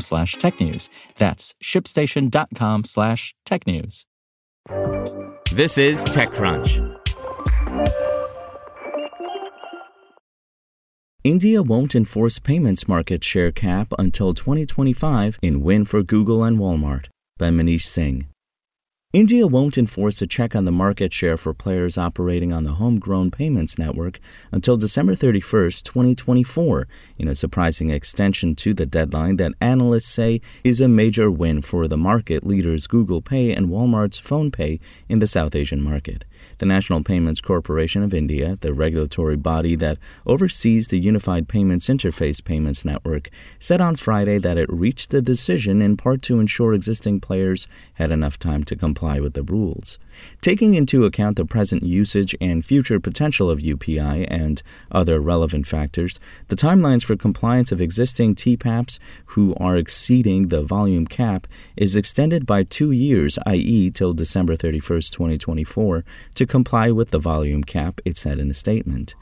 slash technews. That's shipstation.com slash technews. This is TechCrunch. India won't enforce payments market share cap until 2025 in win for Google and Walmart by Manish Singh. India won't enforce a check on the market share for players operating on the homegrown payments network until December 31, 2024, in a surprising extension to the deadline that analysts say is a major win for the market leaders Google Pay and Walmart's PhonePe in the South Asian market. The National Payments Corporation of India, the regulatory body that oversees the Unified Payments Interface Payments Network, said on Friday that it reached the decision in part to ensure existing players had enough time to comply with the rules. Taking into account the present usage and future potential of UPI and other relevant factors, the timelines for compliance of existing TPAPs who are exceeding the volume cap is extended by two years, i.e., till December 31, 2024, to comply with the volume cap, it said in a statement.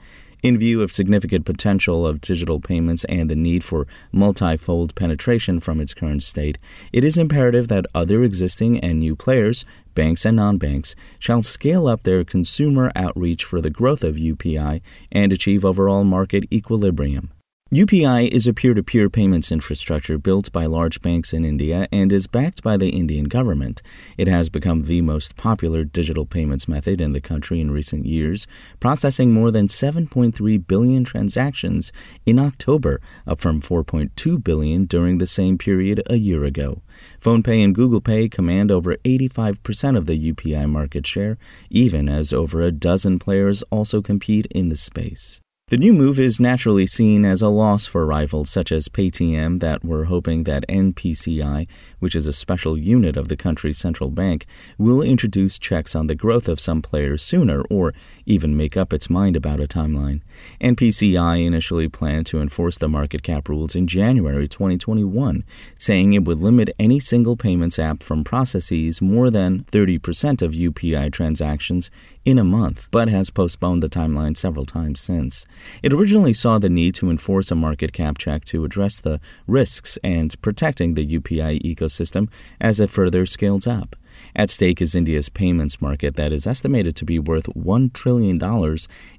In view of significant potential of digital payments and the need for multifold penetration from its current state, it is imperative that other existing and new players, banks and non banks, shall scale up their consumer outreach for the growth of UPI and achieve overall market equilibrium. UPI is a peer to peer payments infrastructure built by large banks in India and is backed by the Indian government. It has become the most popular digital payments method in the country in recent years, processing more than 7.3 billion transactions in October, up from 4.2 billion during the same period a year ago. PhonePe and Google Pay command over 85% of the UPI market share, even as over a dozen players also compete in the space. The new move is naturally seen as a loss for rivals such as Paytm that were hoping that NPCI, which is a special unit of the country's central bank, will introduce checks on the growth of some players sooner or even make up its mind about a timeline. NPCI initially planned to enforce the market cap rules in January 2021, saying it would limit any single payments app from processes more than 30% of UPI transactions in a month, but has postponed the timeline several times since. It originally saw the need to enforce a market cap check to address the risks and protecting the UPI ecosystem as it further scales up. At stake is India's payments market that is estimated to be worth $1 trillion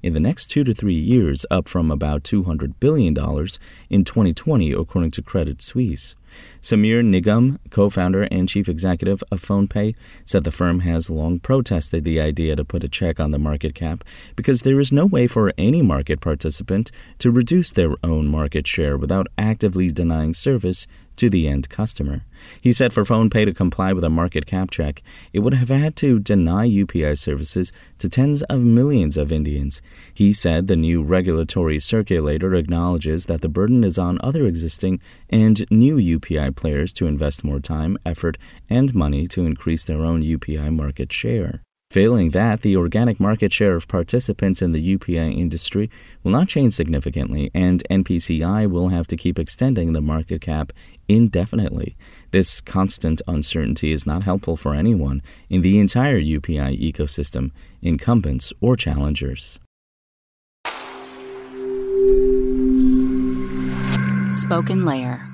in the next two to three years, up from about $200 billion in 2020, according to Credit Suisse. Sameer Nigam, co founder and chief executive of PhonePe, said the firm has long protested the idea to put a check on the market cap because there is no way for any market participant to reduce their own market share without actively denying service to the end customer. He said for PhonePe to comply with a market cap check, it would have had to deny UPI services to tens of millions of Indians. He said the new regulatory circulator acknowledges that the burden is on other existing and new UPI players to invest more time, effort, and money to increase their own UPI market share. Failing that, the organic market share of participants in the UPI industry will not change significantly, and NPCI will have to keep extending the market cap indefinitely. This constant uncertainty is not helpful for anyone in the entire UPI ecosystem, incumbents or challengers. Spoken Layer.